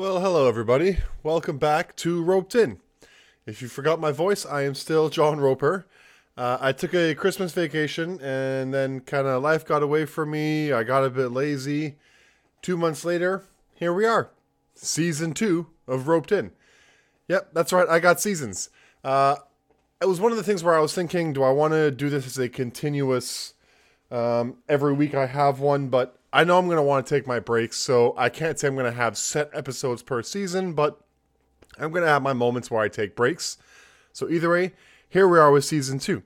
Well, hello everybody. Welcome back to Roped In. If you forgot my voice, I am still John Roper. Uh, I took a Christmas vacation and then kind of life got away from me. I got a bit lazy. Two months later, here we are. Season two of Roped In. Yep, that's right. I got seasons. Uh, it was one of the things where I was thinking, do I want to do this as a continuous, um, every week I have one, but I know I'm going to want to take my breaks, so I can't say I'm going to have set episodes per season, but I'm going to have my moments where I take breaks. So, either way, here we are with season two.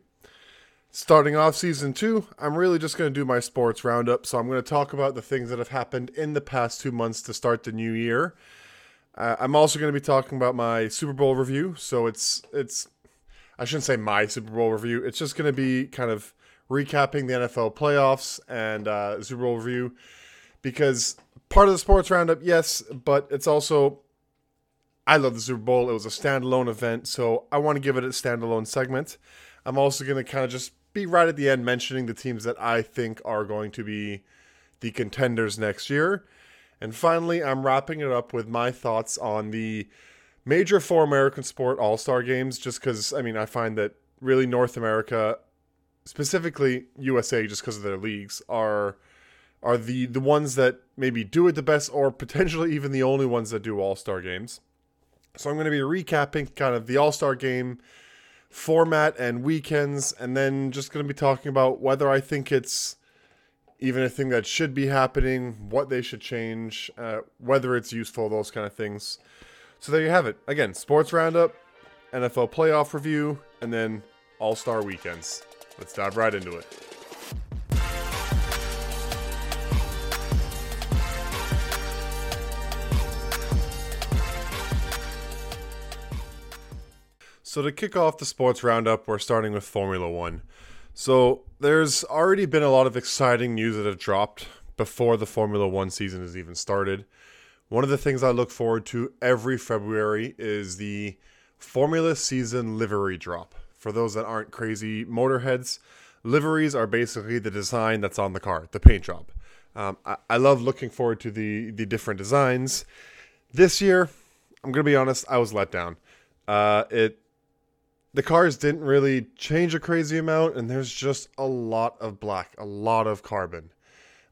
Starting off season two, I'm really just going to do my sports roundup. So, I'm going to talk about the things that have happened in the past two months to start the new year. Uh, I'm also going to be talking about my Super Bowl review. So, it's, it's, I shouldn't say my Super Bowl review, it's just going to be kind of recapping the NFL playoffs and uh, Super Bowl review because part of the sports roundup, yes, but it's also I love the Super Bowl. It was a standalone event, so I want to give it a standalone segment. I'm also going to kind of just be right at the end mentioning the teams that I think are going to be the contenders next year. And finally, I'm wrapping it up with my thoughts on the major four American sport All Star games, just because, I mean, I find that really North America specifically USA, just because of their leagues, are are the the ones that maybe do it the best, or potentially even the only ones that do All Star games. So I'm going to be recapping kind of the All Star game format and weekends, and then just going to be talking about whether I think it's even a thing that should be happening, what they should change, uh, whether it's useful, those kind of things. So there you have it. Again, sports roundup, NFL playoff review, and then All Star weekends. Let's dive right into it. So, to kick off the sports roundup, we're starting with Formula One. So, there's already been a lot of exciting news that have dropped before the Formula One season has even started. One of the things I look forward to every February is the Formula Season livery drop for those that aren't crazy motorheads, liveries are basically the design that's on the car, the paint job. Um, I, I, love looking forward to the the different designs. This year, I'm gonna be honest, I was let down. Uh, it the cars didn't really change a crazy amount, and there's just a lot of black, a lot of carbon.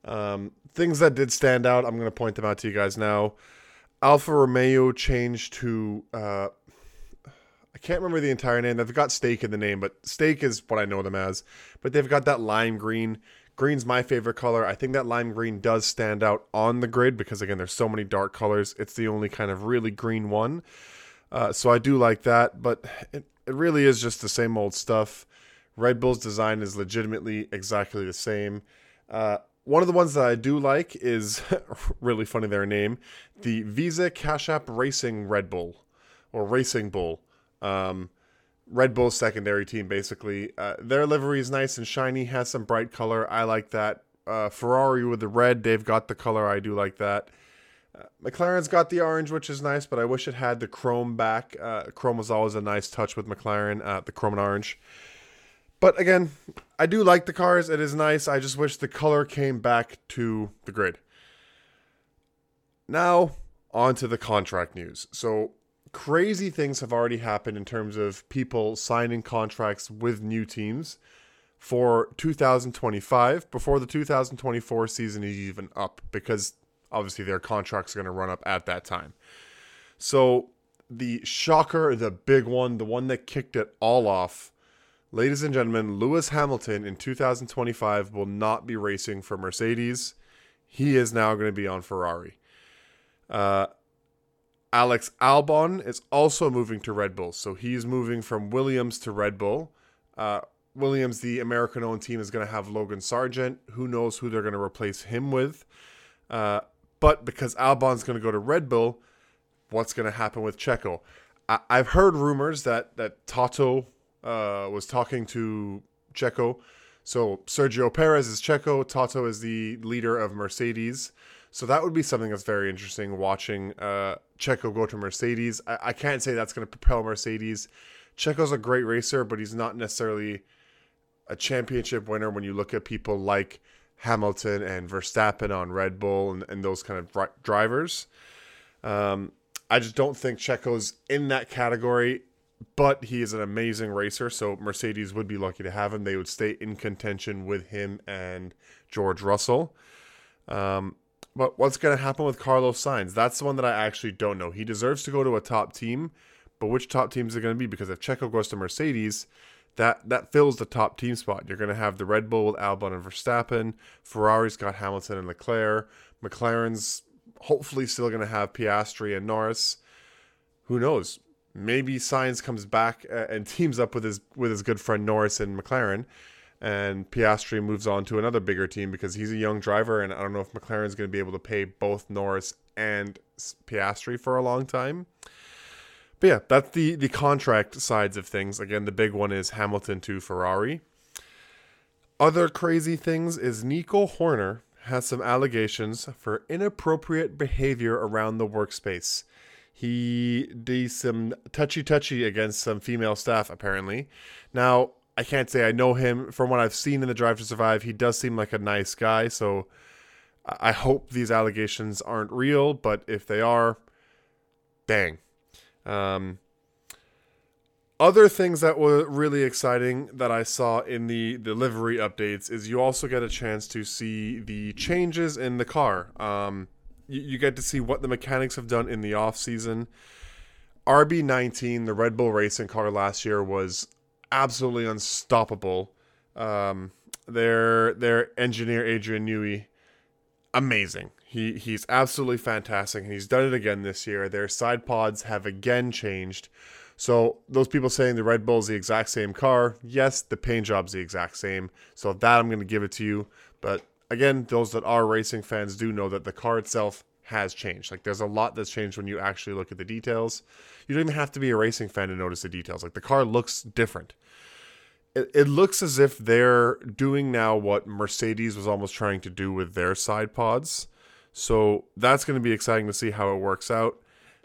Um, things that did stand out, I'm gonna point them out to you guys now. Alfa Romeo changed to uh, can't remember the entire name. They've got Stake in the name, but Stake is what I know them as. But they've got that lime green. Green's my favorite color. I think that lime green does stand out on the grid because again, there's so many dark colors. It's the only kind of really green one. Uh, so I do like that, but it, it really is just the same old stuff. Red Bull's design is legitimately exactly the same. Uh, one of the ones that I do like is really funny their name, the Visa Cash App Racing Red Bull or Racing Bull. Um, Red Bull's secondary team, basically. Uh, their livery is nice and shiny, has some bright color. I like that. Uh, Ferrari with the red, they've got the color. I do like that. Uh, McLaren's got the orange, which is nice, but I wish it had the chrome back. Uh, chrome was always a nice touch with McLaren, uh, the chrome and orange. But again, I do like the cars. It is nice. I just wish the color came back to the grid. Now, on to the contract news. So, crazy things have already happened in terms of people signing contracts with new teams for 2025 before the 2024 season is even up because obviously their contracts are going to run up at that time. So the shocker, the big one, the one that kicked it all off, ladies and gentlemen, Lewis Hamilton in 2025 will not be racing for Mercedes. He is now going to be on Ferrari. Uh, Alex Albon is also moving to Red Bull. So he's moving from Williams to Red Bull. Uh, Williams, the American owned team, is going to have Logan Sargeant. Who knows who they're going to replace him with? Uh, but because Albon's going to go to Red Bull, what's going to happen with Checo? I- have heard rumors that, that Toto uh, was talking to Checo. So Sergio Perez is Checo, Toto is the leader of Mercedes. So that would be something that's very interesting watching uh, Checo go to Mercedes. I, I can't say that's going to propel Mercedes. Checo's a great racer, but he's not necessarily a championship winner when you look at people like Hamilton and Verstappen on Red Bull and, and those kind of drivers. Um, I just don't think Checo's in that category, but he is an amazing racer. So Mercedes would be lucky to have him. They would stay in contention with him and George Russell. Um, but what's going to happen with Carlos Sainz? That's the one that I actually don't know. He deserves to go to a top team, but which top teams are going to be? Because if Checo goes to Mercedes, that that fills the top team spot. You're going to have the Red Bull with Albon and Verstappen. Ferrari's got Hamilton and Leclerc. McLaren's hopefully still going to have Piastri and Norris. Who knows? Maybe Sainz comes back and teams up with his with his good friend Norris and McLaren, and Piastri moves on to another bigger team because he's a young driver, and I don't know if McLaren's going to be able to pay both Norris and Piastri for a long time. But yeah, that's the the contract sides of things. Again, the big one is Hamilton to Ferrari. Other crazy things is Nico Horner has some allegations for inappropriate behavior around the workspace. He did some touchy touchy against some female staff, apparently. Now, I can't say I know him. From what I've seen in the Drive to Survive, he does seem like a nice guy. So I hope these allegations aren't real, but if they are, dang. Um, other things that were really exciting that I saw in the delivery updates is you also get a chance to see the changes in the car. Um, you, you get to see what the mechanics have done in the off season. RB19, the Red Bull racing car last year, was absolutely unstoppable. Um, their their engineer Adrian Newey, amazing. He he's absolutely fantastic, and he's done it again this year. Their side pods have again changed. So those people saying the Red Bull's the exact same car, yes, the paint job's the exact same. So that I'm going to give it to you. But again, those that are racing fans do know that the car itself has changed. Like there's a lot that's changed when you actually look at the details. You don't even have to be a racing fan to notice the details. Like the car looks different. It, it looks as if they're doing now what Mercedes was almost trying to do with their side pods. So that's going to be exciting to see how it works out.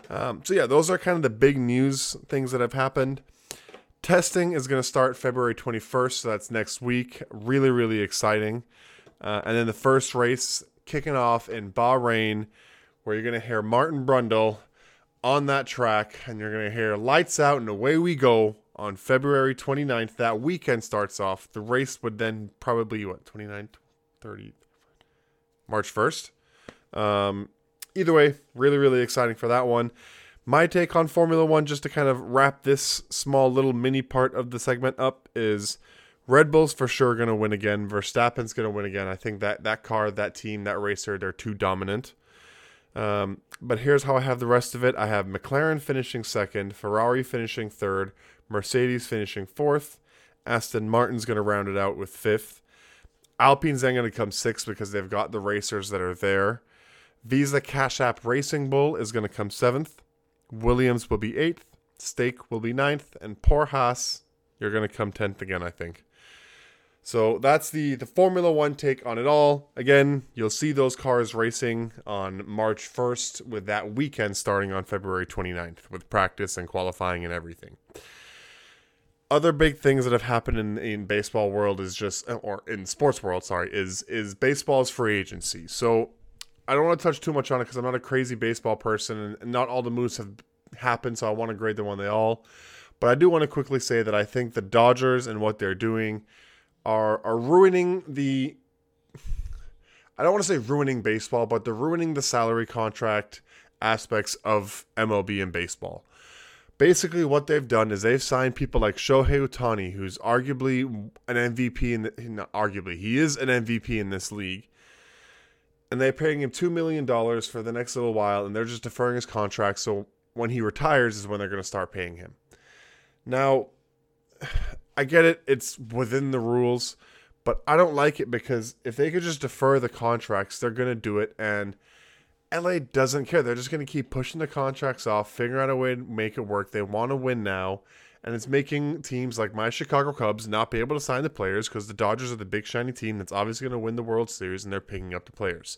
Um, so yeah, those are kind of the big news things that have happened. Testing is going to start February 21st, so that's next week. Really, really exciting. Uh, and then the first race kicking off in Bahrain, where you're going to hear Martin Brundle on that track, and you're going to hear lights out and away we go on February 29th. That weekend starts off. The race would then probably, what, 29th, 30, March 1st. Um, either way, really, really exciting for that one. My take on Formula One, just to kind of wrap this small little mini part of the segment up, is Red Bull's for sure going to win again. Verstappen's going to win again. I think that that car, that team, that racer, they're too dominant. Um, but here's how I have the rest of it I have McLaren finishing second, Ferrari finishing third, Mercedes finishing fourth, Aston Martin's going to round it out with fifth. Alpine's then going to come sixth because they've got the racers that are there. Visa Cash App Racing Bull is going to come seventh. Williams will be eighth. Stake will be ninth. And poor Haas, you're going to come 10th again, I think. So that's the, the Formula One take on it all. Again, you'll see those cars racing on March 1st, with that weekend starting on February 29th, with practice and qualifying and everything. Other big things that have happened in, in baseball world is just or in sports world, sorry, is is baseball's free agency. So I don't want to touch too much on it because I'm not a crazy baseball person, and not all the moves have happened, so I want to grade them on they all. But I do want to quickly say that I think the Dodgers and what they're doing are are ruining the. I don't want to say ruining baseball, but they're ruining the salary contract aspects of MLB and baseball. Basically, what they've done is they've signed people like Shohei Ohtani, who's arguably an MVP in the, not arguably he is an MVP in this league and they're paying him $2 million for the next little while, and they're just deferring his contract. So when he retires is when they're going to start paying him. Now, I get it, it's within the rules, but I don't like it because if they could just defer the contracts, they're going to do it. And LA doesn't care. They're just going to keep pushing the contracts off, figure out a way to make it work. They want to win now and it's making teams like my Chicago Cubs not be able to sign the players because the Dodgers are the big shiny team that's obviously going to win the World Series and they're picking up the players.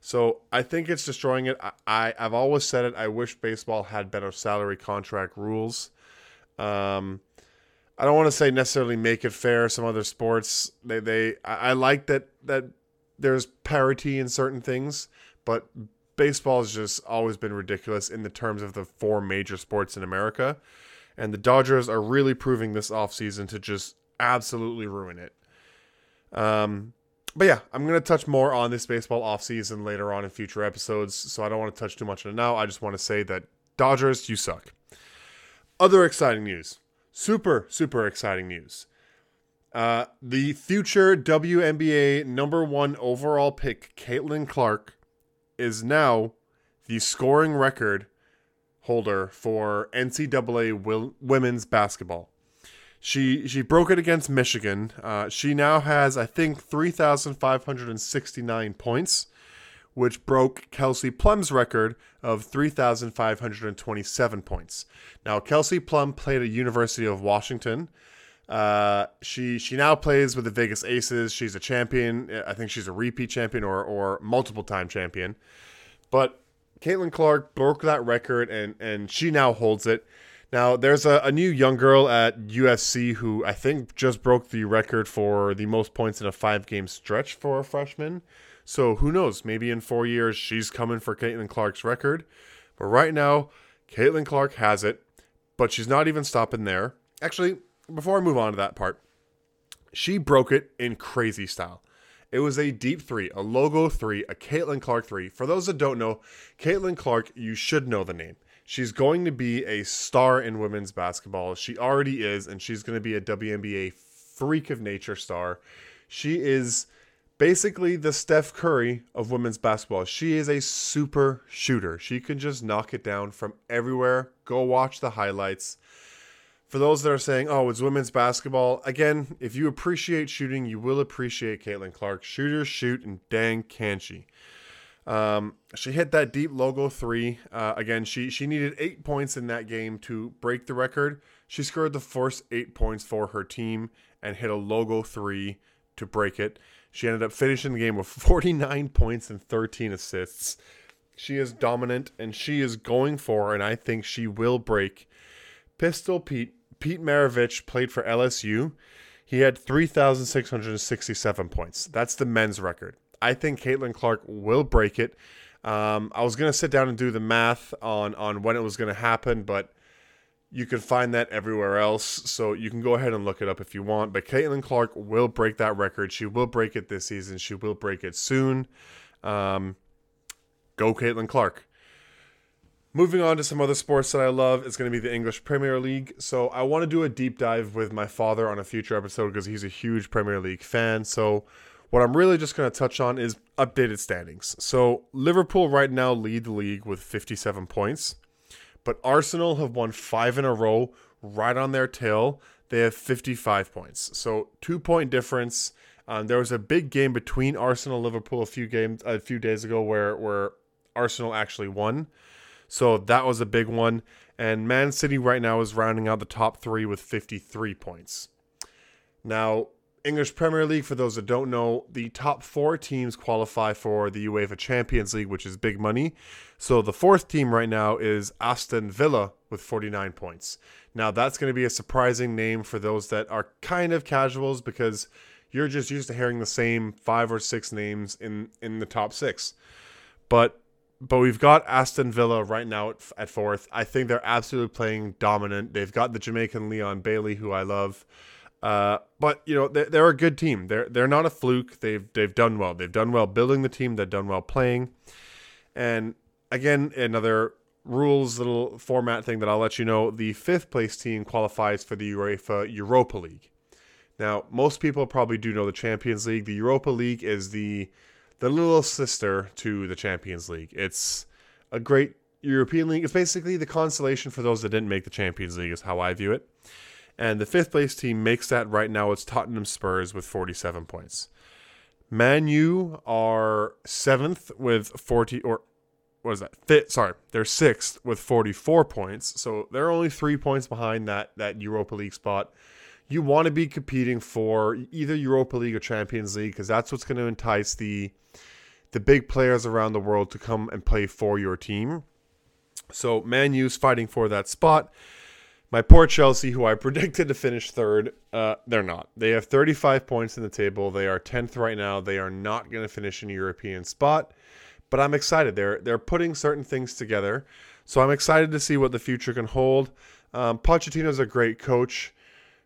So I think it's destroying it. I, I have always said it. I wish baseball had better salary contract rules. Um, I don't want to say necessarily make it fair. Some other sports they they I, I like that that there's parity in certain things, but baseball has just always been ridiculous in the terms of the four major sports in America. And the Dodgers are really proving this offseason to just absolutely ruin it. Um, but yeah, I'm going to touch more on this baseball offseason later on in future episodes. So I don't want to touch too much on it now. I just want to say that Dodgers, you suck. Other exciting news. Super, super exciting news. Uh, the future WNBA number one overall pick, Caitlin Clark, is now the scoring record holder for NCAA women's basketball. She she broke it against Michigan. Uh, she now has I think three thousand five hundred and sixty nine points, which broke Kelsey Plum's record of three thousand five hundred and twenty seven points. Now Kelsey Plum played at University of Washington. Uh, she she now plays with the Vegas Aces. She's a champion. I think she's a repeat champion or or multiple time champion. But Caitlin Clark broke that record and and she now holds it. Now there's a, a new young girl at USC who I think just broke the record for the most points in a five game stretch for a freshman. So who knows? Maybe in four years she's coming for Caitlin Clark's record. But right now, Caitlin Clark has it. But she's not even stopping there. Actually, before I move on to that part, she broke it in crazy style. It was a deep three, a logo three, a Caitlin Clark three. For those that don't know, Caitlin Clark, you should know the name. She's going to be a star in women's basketball. She already is, and she's going to be a WNBA freak of nature star. She is basically the Steph Curry of women's basketball. She is a super shooter. She can just knock it down from everywhere. Go watch the highlights for those that are saying, oh, it's women's basketball, again, if you appreciate shooting, you will appreciate Caitlin Clark. Shooters shoot, and dang, can she. Um, she hit that deep logo three. Uh, again, she, she needed eight points in that game to break the record. She scored the first eight points for her team and hit a logo three to break it. She ended up finishing the game with 49 points and 13 assists. She is dominant and she is going for, and I think she will break Pistol Pete Pete Maravich played for LSU. He had 3,667 points. That's the men's record. I think Caitlin Clark will break it. Um, I was going to sit down and do the math on, on when it was going to happen, but you can find that everywhere else. So you can go ahead and look it up if you want. But Caitlin Clark will break that record. She will break it this season. She will break it soon. Um, go, Caitlin Clark. Moving on to some other sports that I love is going to be the English Premier League. So I want to do a deep dive with my father on a future episode because he's a huge Premier League fan. So what I'm really just going to touch on is updated standings. So Liverpool right now lead the league with 57 points, but Arsenal have won five in a row right on their tail. They have 55 points. So two point difference. Um, there was a big game between Arsenal and Liverpool a few games a few days ago where where Arsenal actually won. So that was a big one. And Man City right now is rounding out the top three with 53 points. Now, English Premier League, for those that don't know, the top four teams qualify for the UEFA Champions League, which is big money. So the fourth team right now is Aston Villa with 49 points. Now, that's going to be a surprising name for those that are kind of casuals because you're just used to hearing the same five or six names in, in the top six. But but we've got Aston Villa right now at, at, fourth. I think they're absolutely playing dominant. They've got the Jamaican Leon Bailey, who I love. Uh, but you know they're, they're a good team. They're they're not a fluke. They've they've done well. They've done well building the team. They've done well playing. And again, another rules little format thing that I'll let you know. The fifth place team qualifies for the UEFA Europa League. Now, most people probably do know the Champions League. The Europa League is the the little sister to the Champions League. It's a great European league. It's basically the consolation for those that didn't make the Champions League, is how I view it. And the fifth place team makes that right now. It's Tottenham Spurs with 47 points. Man U are seventh with 40, or what is that? Fifth, sorry, they're sixth with 44 points. So they're only three points behind that that Europa League spot you want to be competing for either Europa League or Champions League because that's what's going to entice the the big players around the world to come and play for your team. So Man U's fighting for that spot. My poor Chelsea, who I predicted to finish third, uh, they're not. They have 35 points in the table. They are 10th right now. They are not going to finish in a European spot. but I'm excited. They're they're putting certain things together, so I'm excited to see what the future can hold. Um, Pochettino's a great coach.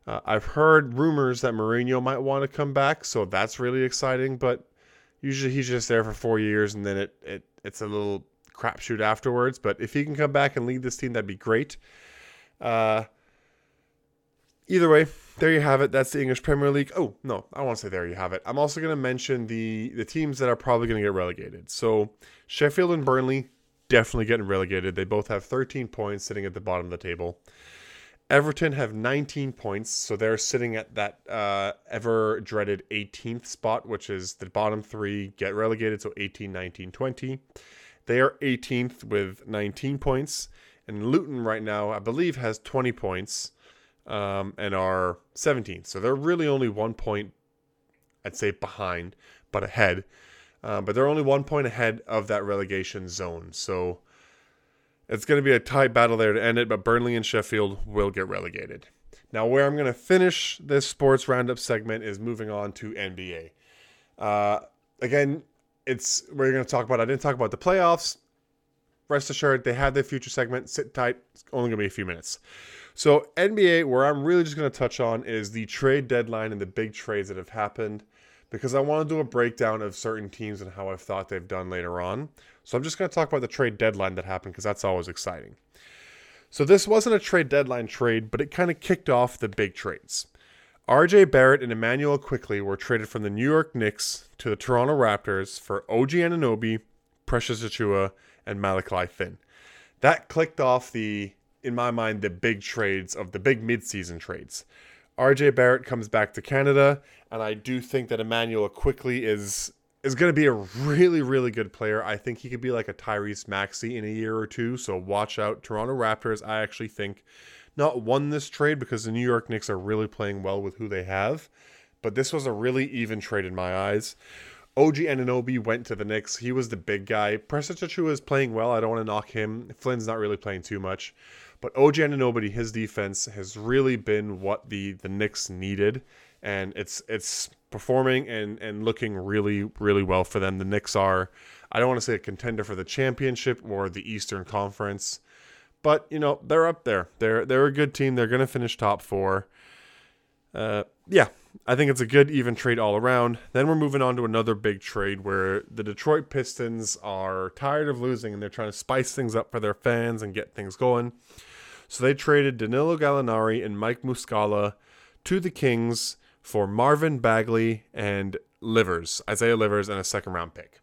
Uh, I've heard rumors that Mourinho might want to come back, so that's really exciting. But usually he's just there for four years, and then it, it it's a little crapshoot afterwards. But if he can come back and lead this team, that'd be great. Uh, either way, there you have it. That's the English Premier League. Oh no, I want to say there you have it. I'm also going to mention the the teams that are probably going to get relegated. So Sheffield and Burnley definitely getting relegated. They both have 13 points, sitting at the bottom of the table. Everton have 19 points, so they're sitting at that uh, ever dreaded 18th spot, which is the bottom three get relegated. So 18, 19, 20. They are 18th with 19 points, and Luton right now, I believe, has 20 points um, and are 17th. So they're really only one point, I'd say, behind, but ahead. Uh, but they're only one point ahead of that relegation zone. So it's going to be a tight battle there to end it, but Burnley and Sheffield will get relegated. Now, where I'm going to finish this sports roundup segment is moving on to NBA. Uh, again, it's we're going to talk about. I didn't talk about the playoffs. Rest assured, they have their future segment. Sit tight. It's only going to be a few minutes. So, NBA, where I'm really just going to touch on is the trade deadline and the big trades that have happened because I want to do a breakdown of certain teams and how I've thought they've done later on. So, I'm just going to talk about the trade deadline that happened because that's always exciting. So, this wasn't a trade deadline trade, but it kind of kicked off the big trades. RJ Barrett and Immanuel Quickley were traded from the New York Knicks to the Toronto Raptors for OG Anunoby, Precious Achiuwa, and Malachi Flynn. That clicked off the in my mind, the big trades of the big midseason trades. RJ Barrett comes back to Canada, and I do think that Immanuel Quickley is is going to be a really, really good player. I think he could be like a Tyrese Maxey in a year or two. So watch out, Toronto Raptors. I actually think not won this trade because the New York Knicks are really playing well with who they have, but this was a really even trade in my eyes. OG Anunoby went to the Knicks. He was the big guy. Achiuwa is playing well. I don't want to knock him. Flynn's not really playing too much. But OG Anunoby, his defense has really been what the the Knicks needed, and it's it's performing and and looking really really well for them. The Knicks are, I don't want to say a contender for the championship or the Eastern Conference, but you know they're up there. They're they're a good team. They're going to finish top four. Uh, yeah, I think it's a good even trade all around. Then we're moving on to another big trade where the Detroit Pistons are tired of losing and they're trying to spice things up for their fans and get things going. So they traded Danilo Gallinari and Mike Muscala to the Kings for Marvin Bagley and Livers, Isaiah Livers, and a second round pick.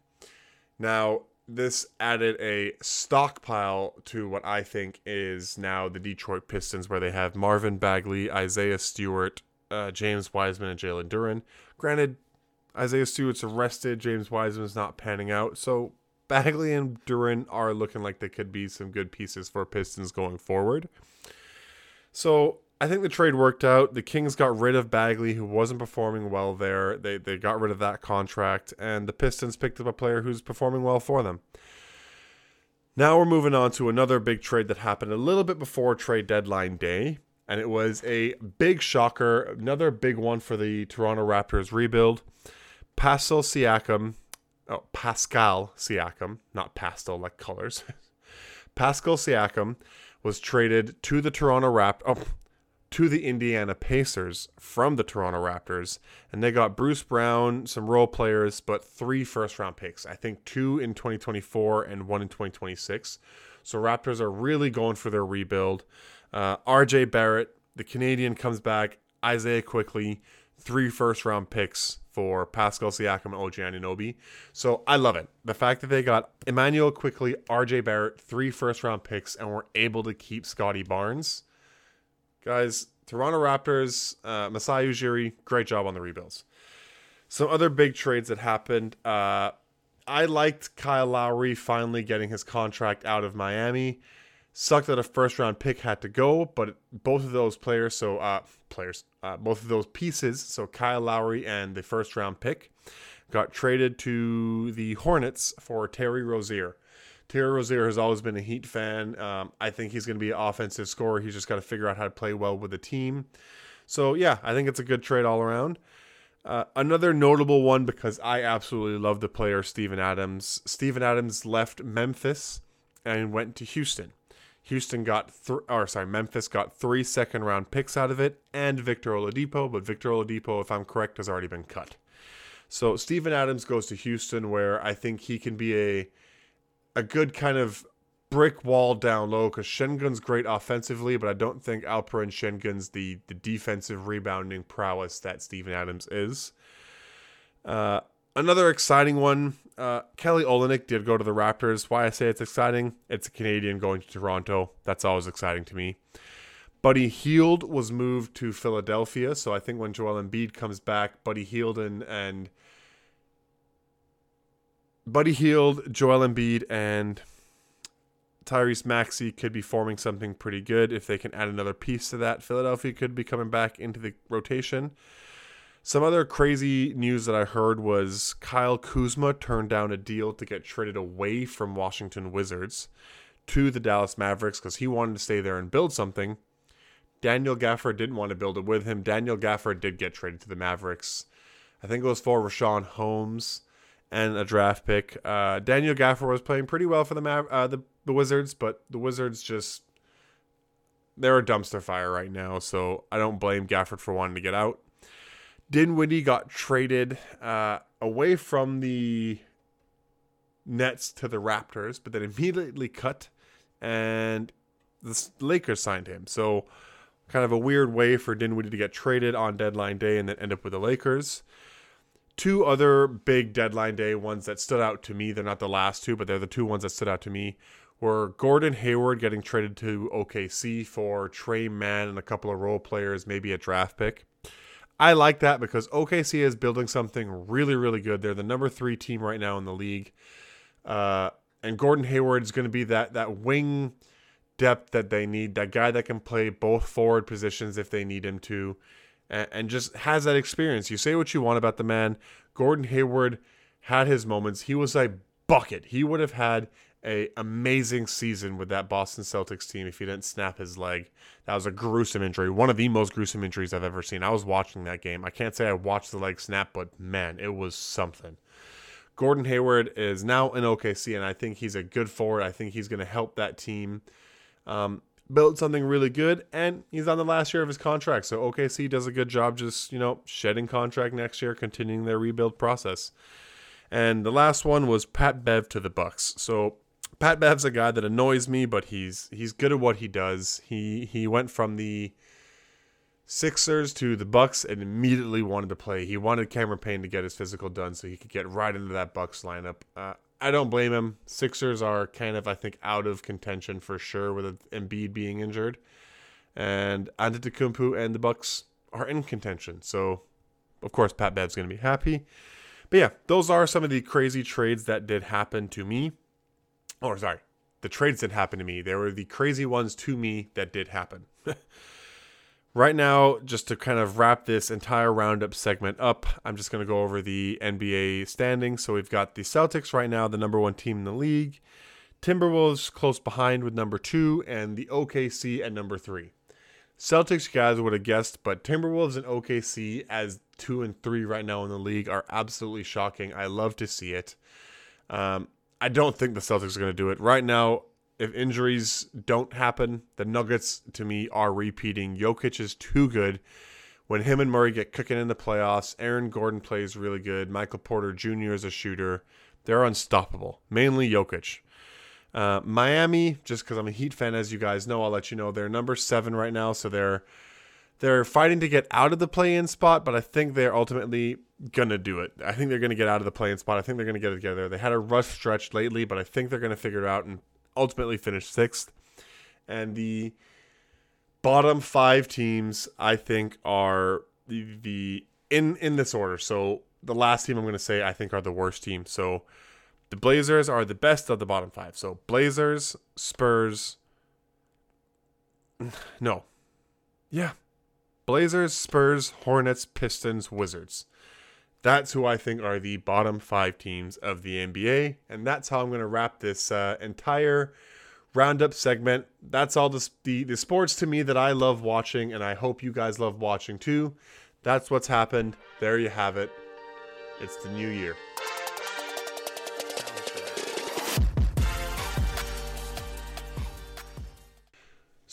Now, this added a stockpile to what I think is now the Detroit Pistons, where they have Marvin Bagley, Isaiah Stewart, uh, James Wiseman, and Jalen Duren. Granted, Isaiah Stewart's arrested, James Wiseman's not panning out, so Bagley and Duren are looking like they could be some good pieces for Pistons going forward. So I think the trade worked out. The Kings got rid of Bagley, who wasn't performing well there. They they got rid of that contract, and the Pistons picked up a player who's performing well for them. Now we're moving on to another big trade that happened a little bit before trade deadline day, and it was a big shocker, another big one for the Toronto Raptors rebuild. Pascal Siakam oh, Pascal Siakam, not pastel like colors. Pascal Siakam was traded to the Toronto Raptors, oh, to the Indiana Pacers from the Toronto Raptors, and they got Bruce Brown, some role players, but three first round picks. I think two in 2024 and one in 2026. So Raptors are really going for their rebuild. Uh, RJ Barrett, the Canadian, comes back. Isaiah Quickley, three first round picks for Pascal Siakam and OG Anunoby. So I love it. The fact that they got Immanuel Quickley, RJ Barrett, three first round picks, and were able to keep Scottie Barnes. Guys, Toronto Raptors, uh, Masai Ujiri, great job on the rebuilds. Some other big trades that happened. Uh, I liked Kyle Lowry finally getting his contract out of Miami. Sucked that a first round pick had to go, but both of those players, so uh, players, uh, both of those pieces, so Kyle Lowry and the first round pick, got traded to the Hornets for Terry Rozier. Terry Rozier has always been a Heat fan. Um, I think he's going to be an offensive scorer. He's just got to figure out how to play well with the team. So yeah, I think it's a good trade all around. Uh, another notable one because I absolutely love the player Steven Adams. Steven Adams left Memphis and went to Houston. Houston got th- or sorry, Memphis got three second round picks out of it and Victor Oladipo, but Victor Oladipo, if I'm correct, has already been cut. So Steven Adams goes to Houston, where I think he can be a a good kind of brick wall down low because Sengun's great offensively, but I don't think Alperen Sengun's the the defensive rebounding prowess that Steven Adams is. Uh, another exciting one. Uh, Kelly Olynyk did go to the Raptors. Why I say it's exciting? It's a Canadian going to Toronto. That's always exciting to me. Buddy Hield was moved to Philadelphia, so I think when Joel Embiid comes back, Buddy Hield and and Buddy Hield, Joel Embiid, and Tyrese Maxey could be forming something pretty good. If they can add another piece to that, Philadelphia could be coming back into the rotation. Some other crazy news that I heard was Kyle Kuzma turned down a deal to get traded away from Washington Wizards to the Dallas Mavericks because he wanted to stay there and build something. Daniel Gafford didn't want to build it with him. Daniel Gafford did get traded to the Mavericks. I think it was for Richaun Holmes and a draft pick. Uh, Daniel Gafford was playing pretty well for the uh, the the Wizards, but the Wizards just they're a dumpster fire right now. So I don't blame Gafford for wanting to get out. Dinwiddie got traded uh, away from the Nets to the Raptors, but then immediately cut, and the Lakers signed him. So kind of a weird way for Dinwiddie to get traded on deadline day and then end up with the Lakers. Two other big deadline day ones that stood out to me, they're not the last two, but they're the two ones that stood out to me, were Gordon Hayward getting traded to OKC for Tre Mann and a couple of role players, maybe a draft pick. I like that because OKC is building something really, really good. They're the number three team right now in the league. Uh, and Gordon Hayward is going to be that that wing depth that they need, that guy that can play both forward positions if they need him to and, and just has that experience. You say what you want about the man. Gordon Hayward had his moments. He was a bucket. He would have had a amazing season with that Boston Celtics team if he didn't snap his leg. That was a gruesome injury, one of the most gruesome injuries I've ever seen. I was watching that game. I can't say I watched the leg snap, but man, it was something. Gordon Hayward is now in OKC, and I think he's a good forward. I think he's going to help that team. Um, built something really good, and he's on the last year of his contract. So OKC does a good job just, you know, shedding contract next year, continuing their rebuild process. And the last one was Pat Bev to the Bucks. So Pat Bev's a guy that annoys me, but he's he's good at what he does. He he went from the Sixers to the Bucks and immediately wanted to play. He wanted Cameron Payne to get his physical done so he could get right into that Bucks lineup. Uh, I don't blame him. Sixers are kind of, I think, out of contention for sure with Embiid being injured, and Antetokounmpo and the Bucks are in contention. So, of course, Pat Bev's going to be happy. But yeah, those are some of the crazy trades that did happen to me. Or sorry, the trades that happened to me. They were the crazy ones to me that did happen. Right now, just to kind of wrap this entire roundup segment up, I'm just going to go over the NBA standings. So we've got the Celtics right now, the number one team in the league, Timberwolves close behind with number two, and the OKC at number three. Celtics, guys would have guessed, but Timberwolves and OKC as two and three right now in the league are absolutely shocking. I love to see it. Um, I don't think the Celtics are going to do it. Right now, if injuries don't happen, the Nuggets to me are repeating. Jokic is too good. When him and Murray get cooking in the playoffs, Aaron Gordon plays really good. Michael Porter Jr. is a shooter. They're unstoppable. Mainly Jokic. Uh, Miami, just because I'm a Heat fan, as you guys know, I'll let you know they're number seven right now, so they're they're fighting to get out of the play-in spot, but I think they're ultimately gonna do it. I think they're gonna get out of the play-in spot. I think they're gonna get it together. They had a rough stretch lately, but I think they're gonna figure it out and ultimately finish sixth. And the bottom five teams, I think, are the, the in in this order. So the last team I'm going to say I think are the worst team. So the Blazers are the best of the bottom five. So Blazers, Spurs. No. Yeah. Blazers, Spurs, Hornets, Pistons, Wizards. That's who I think are the bottom five teams of the NBA. And that's how I'm going to wrap this uh, entire roundup segment. That's all the, the, the sports to me that I love watching, and I hope you guys love watching too. That's what's happened. There you have it. It's the new year.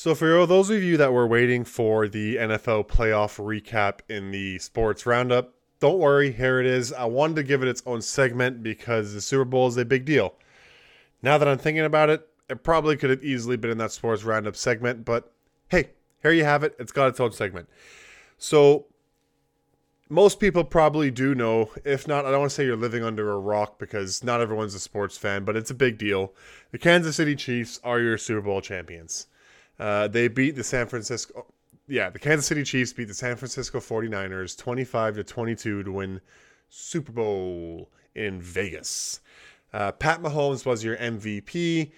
So, for those of you that were waiting for the NFL playoff recap in the sports roundup, don't worry, here it is. I wanted to give it its own segment because the Super Bowl is a big deal. Now that I'm thinking about it, it probably could have easily been in that sports roundup segment, but hey, here you have it. It's got its own segment. So, most people probably do know. If not, I don't want to say you're living under a rock because not everyone's a sports fan, but it's a big deal. The Kansas City Chiefs are your Super Bowl champions. Uh, they beat the San Francisco. Yeah, the Kansas City Chiefs beat the San Francisco 49ers 25 to 22 to win Super Bowl in Vegas. Uh, Pat Mahomes was your MVP,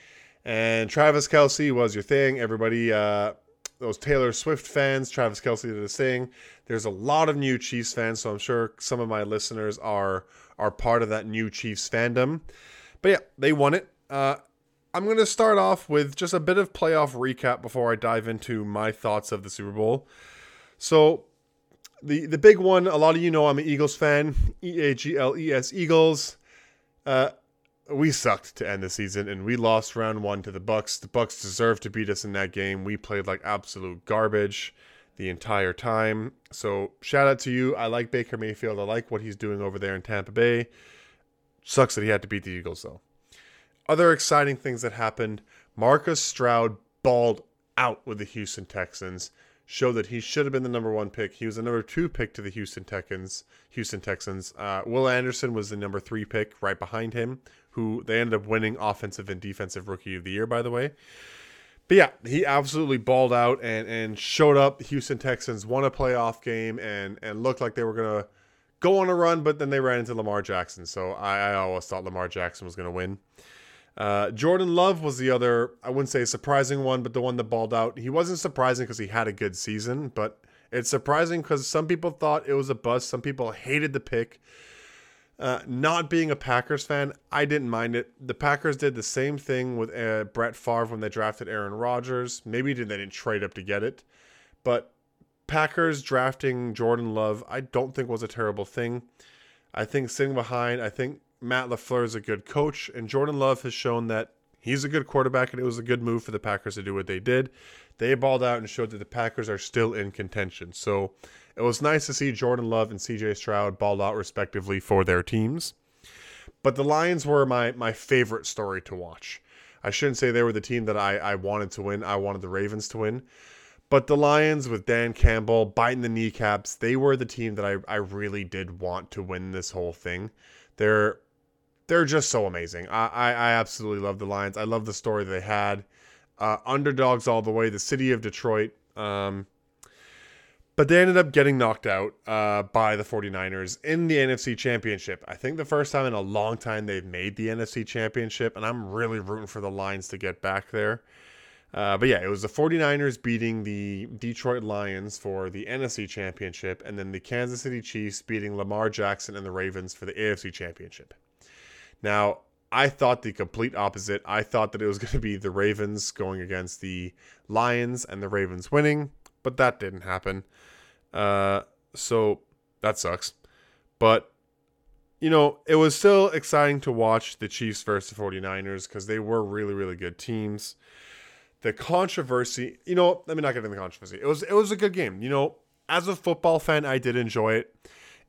and Travis Kelce was your thing. Everybody, uh, those Taylor Swift fans, Travis Kelce did his thing. There's a lot of new Chiefs fans, so I'm sure some of my listeners are are part of that new Chiefs fandom. But yeah, they won it. Uh, I'm going to start off with just a bit of playoff recap before I dive into my thoughts of the Super Bowl. So, the the big one, a lot of you know I'm an Eagles fan. E A G L E S Eagles. Uh, we sucked to end the season and we lost round 1 to the Bucs. The Bucs deserved to beat us in that game. We played like absolute garbage the entire time. So, shout out to you. I like Baker Mayfield. I like what he's doing over there in Tampa Bay. Sucks that he had to beat the Eagles though. Other exciting things that happened Marcus Stroud balled out with the Houston Texans, showed that he should have been the number one pick. He was the number two pick to the Houston Texans. Houston Texans. Uh, Will Anderson was the number three pick, right behind him, who they ended up winning offensive and defensive rookie of the year, by the way. But yeah, he absolutely balled out and, and showed up. Houston Texans won a playoff game and and looked like they were gonna go on a run, but then they ran into Lamar Jackson. So I, I always thought Lamar Jackson was gonna win. Uh, Jordan Love was the other, I wouldn't say a surprising one, but the one that balled out. He wasn't surprising because he had a good season, but it's surprising because some people thought it was a bust. Some people hated the pick. Uh, not being a Packers fan, I didn't mind it. The Packers did the same thing with uh, Brett Favre when they drafted Aaron Rodgers. Maybe they didn't trade up to get it, but Packers drafting Jordan Love, I don't think was a terrible thing. I think sitting behind, I think Matt LaFleur is a good coach, and Jordan Love has shown that he's a good quarterback, and it was a good move for the Packers to do what they did. They balled out and showed that the Packers are still in contention. So it was nice to see Jordan Love and CJ Stroud ball out respectively for their teams. But the Lions were my my favorite story to watch. I shouldn't say they were the team that I, I wanted to win. I wanted the Ravens to win. But the Lions with Dan Campbell biting the kneecaps, they were the team that I, I really did want to win this whole thing. They're they're just so amazing. I, I, I absolutely love the Lions. I love the story they had. Uh, underdogs all the way. The city of Detroit. Um, but they ended up getting knocked out uh, by the 49ers in the NFC Championship. I think the first time in a long time they've made the NFC Championship, and I'm really rooting for the Lions to get back there. Uh, but yeah, it was the 49ers beating the Detroit Lions for the NFC Championship, and then the Kansas City Chiefs beating Lamar Jackson and the Ravens for the AFC Championship. Now, I thought the complete opposite. I thought that it was going to be the Ravens going against the Lions and the Ravens winning, but that didn't happen. Uh, so that sucks. But, you know, it was still exciting to watch the Chiefs versus the 49ers because they were really, really good teams. The controversy, you know, let me not get into the controversy. It was it was a good game. You know, as a football fan, I did enjoy it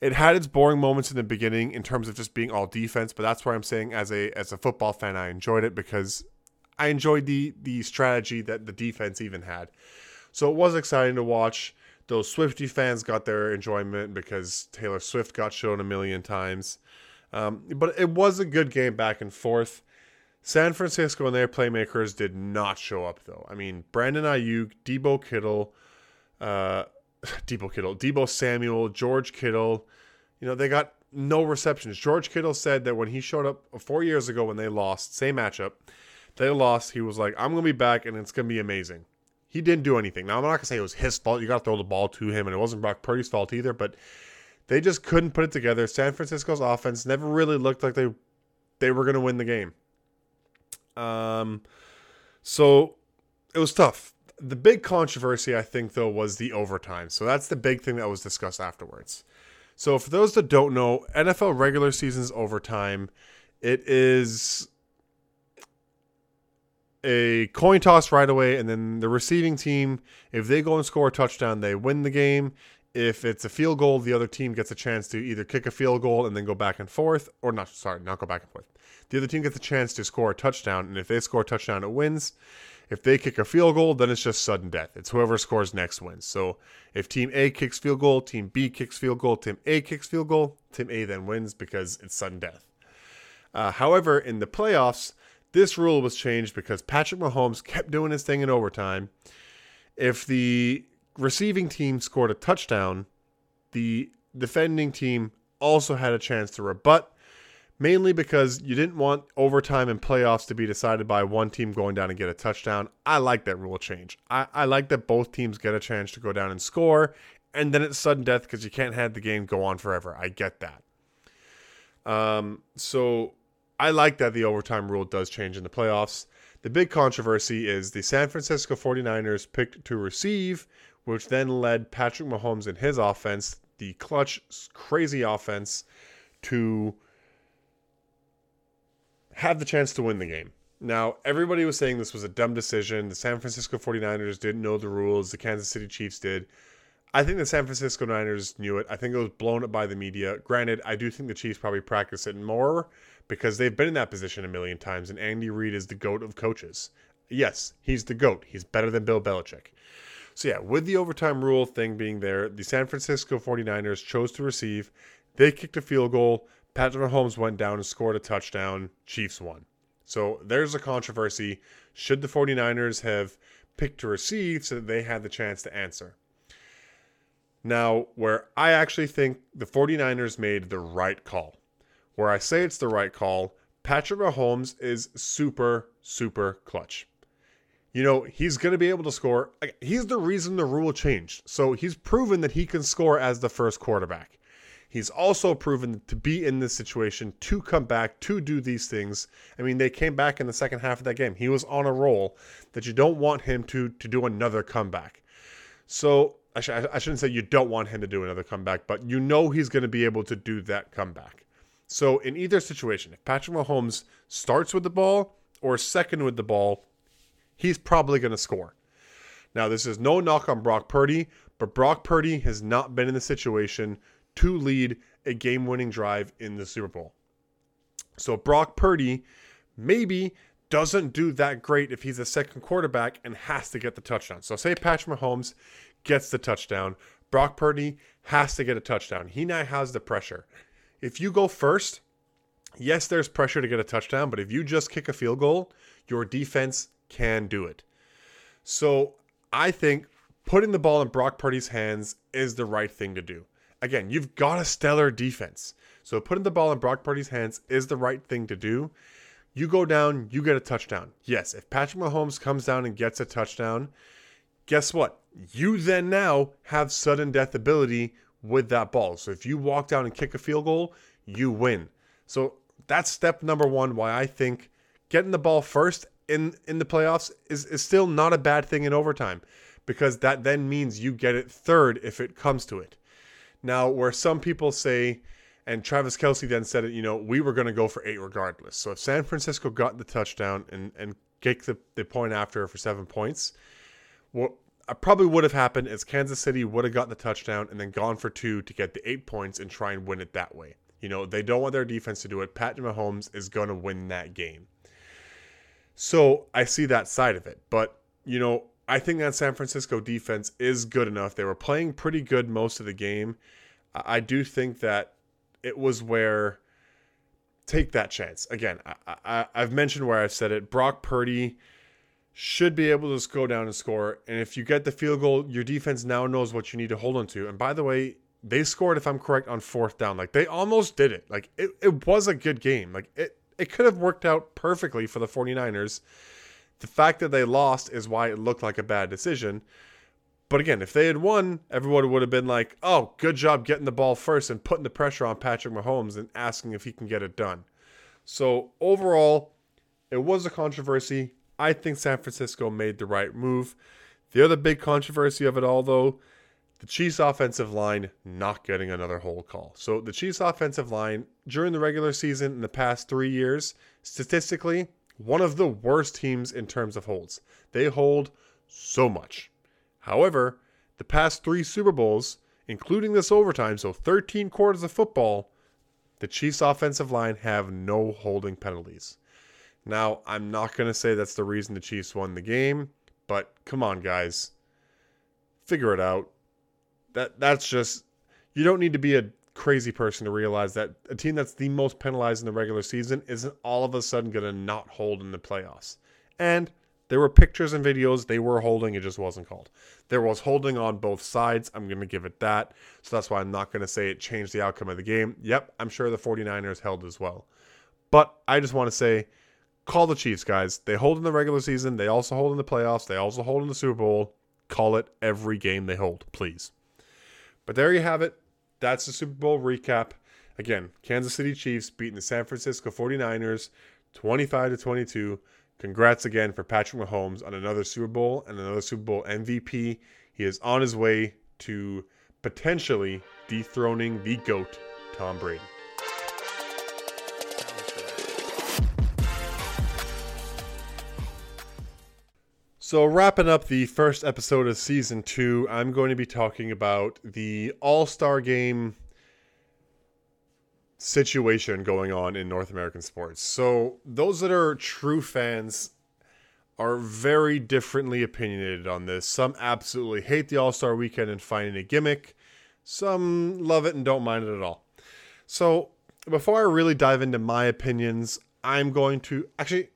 it had its boring moments in the beginning in terms of just being all defense, but that's where I'm saying as a as a football fan, I enjoyed it because I enjoyed the the strategy that the defense even had. So it was exciting to watch. Those Swifty fans got their enjoyment because Taylor Swift got shown a million times. Um, but it was a good game back and forth. San Francisco and their playmakers did not show up though. I mean, Brandon Aiyuk, Deebo Kittle, uh, Deebo Kittle, Deebo Samuel, George Kittle. You know, they got no receptions. George Kittle said that when he showed up four years ago when they lost, same matchup, they lost. He was like, I'm going to be back and it's going to be amazing. He didn't do anything. Now, I'm not going to say it was his fault. You got to throw the ball to him, and it wasn't Brock Purdy's fault either, but they just couldn't put it together. San Francisco's offense never really looked like they they were going to win the game. Um, so it was tough. The big controversy, I think, though, was the overtime. So that's the big thing that was discussed afterwards. So for those that don't know, NFL regular season's overtime, it is a coin toss right away, and then the receiving team, if they go and score a touchdown, they win the game. If it's a field goal, the other team gets a chance to either kick a field goal and then go back and forth, or not, sorry, not go back and forth. The other team gets a chance to score a touchdown, and if they score a touchdown, it wins. If they kick a field goal, then it's just sudden death. It's whoever scores next wins. So if Team A kicks field goal, Team B kicks field goal, Team A kicks field goal, Team A then wins because it's sudden death. Uh, however, in the playoffs, this rule was changed because Patrick Mahomes kept doing his thing in overtime. If the receiving team scored a touchdown, the defending team also had a chance to rebut, mainly because you didn't want overtime and playoffs to be decided by one team going down and get a touchdown. I like that rule change. I, I like that both teams get a chance to go down and score, and then it's sudden death because you can't have the game go on forever. I get that. Um, so I like that the overtime rule does change in the playoffs. The big controversy is the San Francisco 49ers picked to receive, which then led Patrick Mahomes and his offense, the clutch, crazy offense, to have the chance to win the game. Now, everybody was saying this was a dumb decision. The San Francisco 49ers didn't know the rules, the Kansas City Chiefs did. I think the San Francisco Niners knew it. I think it was blown up by the media. Granted, I do think the Chiefs probably practice it more because they've been in that position a million times, and Andy Reid is the GOAT of coaches. Yes, he's the GOAT. He's better than Bill Belichick. So, yeah, with the overtime rule thing being there, the San Francisco 49ers chose to receive. They kicked a field goal. Patrick Mahomes went down and scored a touchdown. Chiefs won. So, there's a controversy. Should the 49ers have picked to receive so that they had the chance to answer? Now, where I actually think the 49ers made the right call where I say it's the right call, Patrick Mahomes is super, super clutch. You know, he's going to be able to score. He's the reason the rule changed. So he's proven that he can score as the first quarterback. He's also proven to be in this situation to come back to do these things. I mean, they came back in the second half of that game. He was on a roll that you don't want him to to do another comeback. So I, sh- I shouldn't say you don't want him to do another comeback, but you know he's going to be able to do that comeback. So in either situation, if Patrick Mahomes starts with the ball or second with the ball, he's probably going to score. Now, this is no knock on Brock Purdy, but Brock Purdy has not been in the situation to lead a game winning drive in the Super Bowl. So Brock Purdy maybe doesn't do that great if he's a second quarterback and has to get the touchdown. So say Patrick Mahomes gets the touchdown. Brock Purdy has to get a touchdown. He now has the pressure if you go first, yes, there's pressure to get a touchdown, but if you just kick a field goal, your defense can do it. So I think putting the ball in Brock Purdy's hands is the right thing to do. Again, you've got a stellar defense. So putting the ball in Brock Purdy's hands is the right thing to do. You go down, you get a touchdown. Yes, if Patrick Mahomes comes down and gets a touchdown, guess what? You then now have sudden death ability with that ball. So if you walk down and kick a field goal, you win. So that's step number one why I think getting the ball first in in the playoffs is, is still not a bad thing in overtime because that then means you get it third if it comes to it. Now, where some people say, and Travis Kelce then said it, you know, we were going to go for eight regardless. So if San Francisco got the touchdown and, and kicked the, the point after for seven points, well, uh, probably would have happened is Kansas City would have gotten the touchdown and then gone for two to get the eight points and try and win it that way. You know, they don't want their defense to do it. Patrick Mahomes is going to win that game. So I see that side of it. But, you know, I think that San Francisco defense is good enough. They were playing pretty good most of the game. I do think that it was where take that chance. Again, I, have mentioned where I've said it. Brock Purdy should be able to go down and score. And if you get the field goal, your defense now knows what you need to hold on to. And by the way, they scored, if I'm correct, on fourth down. Like they almost did it. Like it, it was a good game. Like it, it could have worked out perfectly for the 49ers. The fact that they lost is why it looked like a bad decision. But again, if they had won, everyone would have been like, oh, good job getting the ball first and putting the pressure on Patrick Mahomes and asking if he can get it done. So overall, it was a controversy. I think San Francisco made the right move. The other big controversy of it all, though, the Chiefs' offensive line not getting another hold call. So the Chiefs' offensive line during the regular season in the past three years, statistically, one of the worst teams in terms of holds. They hold so much. However, the past three Super Bowls, including this overtime, so 13 quarters of football, the Chiefs' offensive line have no holding penalties. Now, I'm not going to say that's the reason the Chiefs won the game, but come on, guys. Figure it out that that's just you don't need to be a crazy person to realize that a team that's the most penalized in the regular season isn't all of a sudden going to not hold in the playoffs. And there were pictures and videos they were holding, it just wasn't called. There was holding on both sides. I'm going to give it that. So that's why I'm not going to say it changed the outcome of the game. Yep, I'm sure the 49ers held as well. But I just want to say call the Chiefs, guys. They hold in the regular season, they also hold in the playoffs, they also hold in the Super Bowl. Call it every game they hold, please. But there you have it. That's the Super Bowl recap. Again, Kansas City Chiefs beating the San Francisco 49ers 25 to 22. Congrats again for Patrick Mahomes on another Super Bowl and another Super Bowl MVP. He is on his way to potentially dethroning the GOAT, Tom Brady. So, wrapping up the first episode of season two, I'm going to be talking about the All Star game situation going on in North American sports. So, those that are true fans are very differently opinionated on this. Some absolutely hate the All Star weekend and find it a gimmick, some love it and don't mind it at all. So, before I really dive into my opinions, I'm going to actually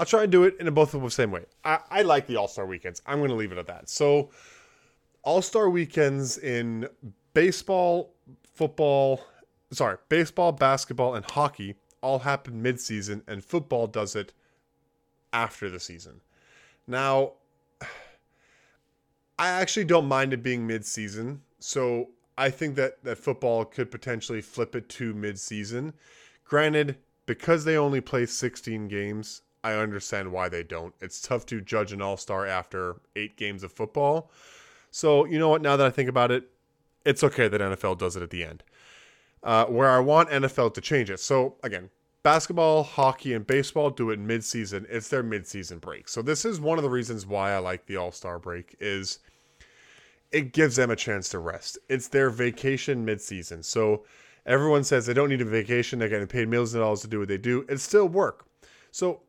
I'll try and do it in both of the same way. I, I like the All Star weekends. I'm going to leave it at that. So, All Star weekends in baseball, football, sorry, baseball, basketball, and hockey all happen mid season, and football does it after the season. Now, I actually don't mind it being mid season. So, I think that, that football could potentially flip it to mid season. Granted, because they only play 16 games, I understand why they don't. It's tough to judge an all star after eight games of football. So, you know what? Now that I think about it, it's okay that NFL does it at the end. Uh, where I want NFL to change it. So, again, basketball, hockey, and baseball do it mid-season. It's their mid-season break. So this is one of the reasons why I like the All-Star break is it gives them a chance to rest. It's their vacation mid-season. So everyone says they don't need a vacation. They're getting paid millions of dollars to do what they do. It's still work. So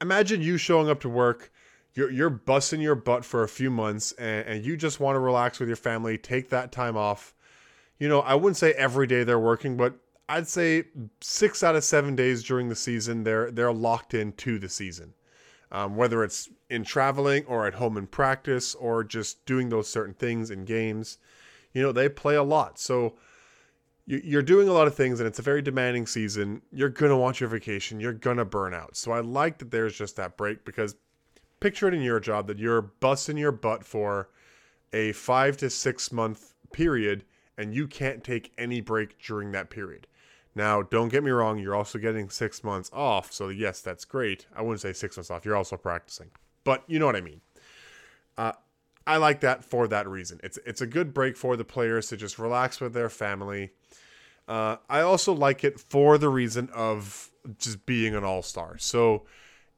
imagine you showing up to work you're, you're busting your butt for a few months and, and you just want to relax with your family take that time off. You know i wouldn't say every day they're working but i'd say six out of seven days during the season they're they're locked into the season. Um, whether it's in traveling or at home in practice or just doing those certain things in games you know they play a lot. So you're doing a lot of things and it's a very demanding season. You're going to want your vacation. You're going to burn out. So I like that there's just that break because picture it in your job that you're busting your butt for a five to six month period and you can't take any break during that period. Now, don't get me wrong, you're also getting six months off. So, yes, that's great. I wouldn't say six months off. You're also practicing. But you know what I mean. Uh, I like that for that reason. It's it's a good break for the players to just relax with their family. Uh, I also like it for the reason of just being an all star. So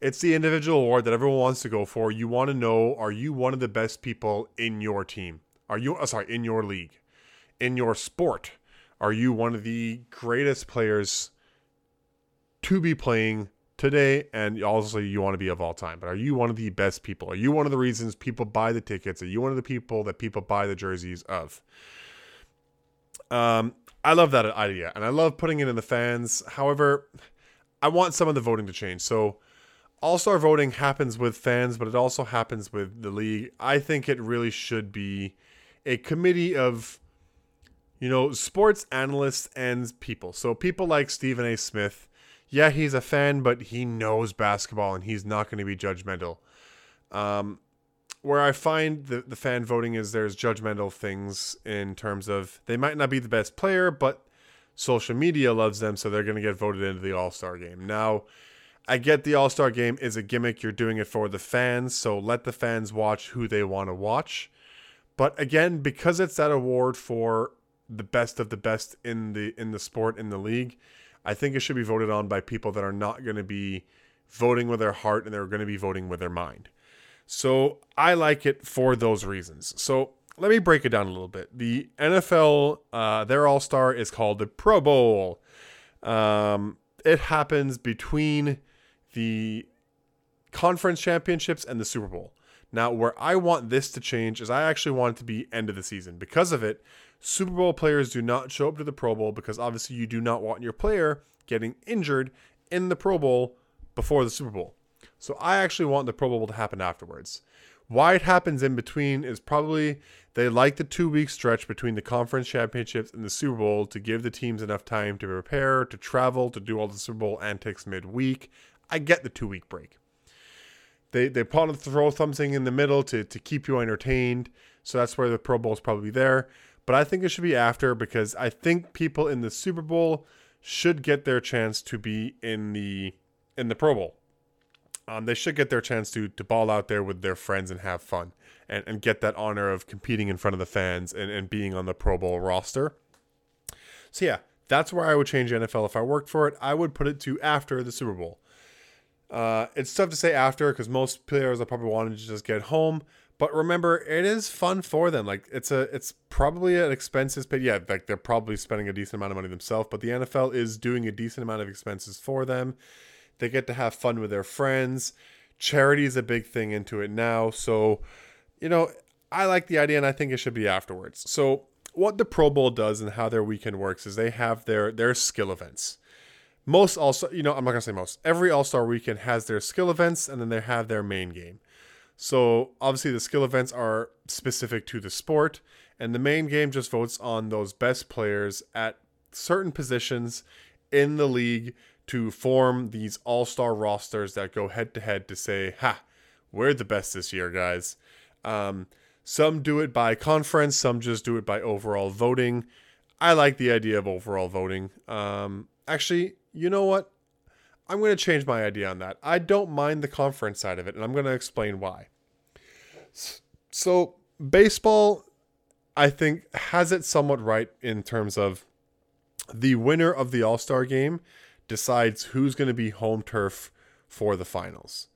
it's the individual award that everyone wants to go for. You want to know: Are you one of the best people in your team? Are you uh, sorry in your league, in your sport? Are you one of the greatest players to be playing today and also you want to be of all time but are you one of the best people? Are you one of the reasons people buy the tickets? Are you one of the people that people buy the jerseys of? Um i love that idea and i love putting it in the fans. However i want some of the voting to change. So all-star voting happens with fans but it also happens with the league. I think it really should be a committee of you know sports analysts and people. So people like stephen a. Smith yeah, he's a fan, but he knows basketball and he's not going to be judgmental. Um, where I find the, the fan voting is there's judgmental things in terms of they might not be the best player, but social media loves them, so they're going to get voted into the All Star game. Now, I get the All Star game is a gimmick. You're doing it for the fans, so let the fans watch who they want to watch. But again, because it's that award for the best of the best in the in the sport in the league, I think it should be voted on by people that are not going to be voting with their heart and they're going to be voting with their mind. So I like it for those reasons. So let me break it down a little bit. The NFL, uh, their All Star is called the Pro Bowl. Um, it happens between the conference championships and the Super Bowl. Now, where I want this to change is I actually want it to be end of the season. Because of it, Super Bowl players do not show up to the Pro Bowl because obviously you do not want your player getting injured in the Pro Bowl before the Super Bowl. So I actually want the Pro Bowl to happen afterwards. Why it happens in between is probably they like the two week stretch between the conference championships and the Super Bowl to give the teams enough time to prepare, to travel, to do all the Super Bowl antics midweek. I get the two week break. They they to throw something in the middle to, to keep you entertained. So that's where the Pro Bowl is probably there. But I think it should be after because I think people in the Super Bowl should get their chance to be in the in the Pro Bowl. Um, they should get their chance to to ball out there with their friends and have fun and, and get that honor of competing in front of the fans and, and being on the Pro Bowl roster. So yeah, that's where I would change NFL if I worked for it. I would put it to after the Super Bowl. Uh, it's tough to say after because most players are probably wanting to just get home. But remember, it is fun for them. Like it's a, it's probably an expenses paid. Yeah, like they're probably spending a decent amount of money themselves. But the NFL is doing a decent amount of expenses for them. They get to have fun with their friends. Charity is a big thing into it now. So, you know, I like the idea, and I think it should be afterwards. So, what the Pro Bowl does and how their weekend works is they have their their skill events most also you know i'm not gonna say most. Every all-star weekend has their skill events and then they have their main game. So obviously the skill events are specific to the sport and the main game just votes on those best players at certain positions in the league to form these all-star rosters that go head to head to say ha we're the best this year guys. Um, some do it by conference some just do it by overall voting. I like the idea of overall voting. Um, actually you know what? I'm going to change my idea on that. I don't mind the conference side of it, and I'm going to explain why. So, baseball, I think, has it somewhat right in terms of the winner of the All Star game decides who's going to be home turf for the finals.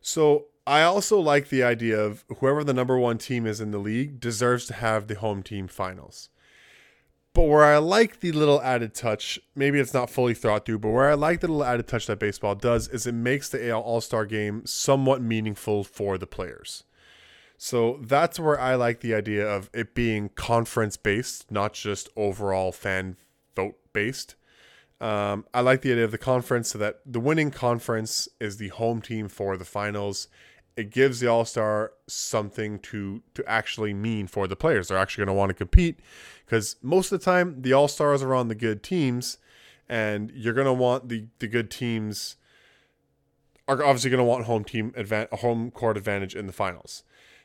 So, I also like the idea of whoever the number one team is in the league deserves to have the home team finals. But where I like the little added touch, maybe it's not fully thought through, but where I like the little added touch that baseball does is it makes the AL All Star game somewhat meaningful for the players. So that's where I like the idea of it being conference based, not just overall fan vote based. Um, I like the idea of the conference so that the winning conference is the home team for the finals. It gives the All Star something to to actually mean for the players. They're actually going to want to compete because most of the time the all stars are on the good teams, and you're gonna want the the good teams are obviously gonna want home team advan- home court advantage in the finals.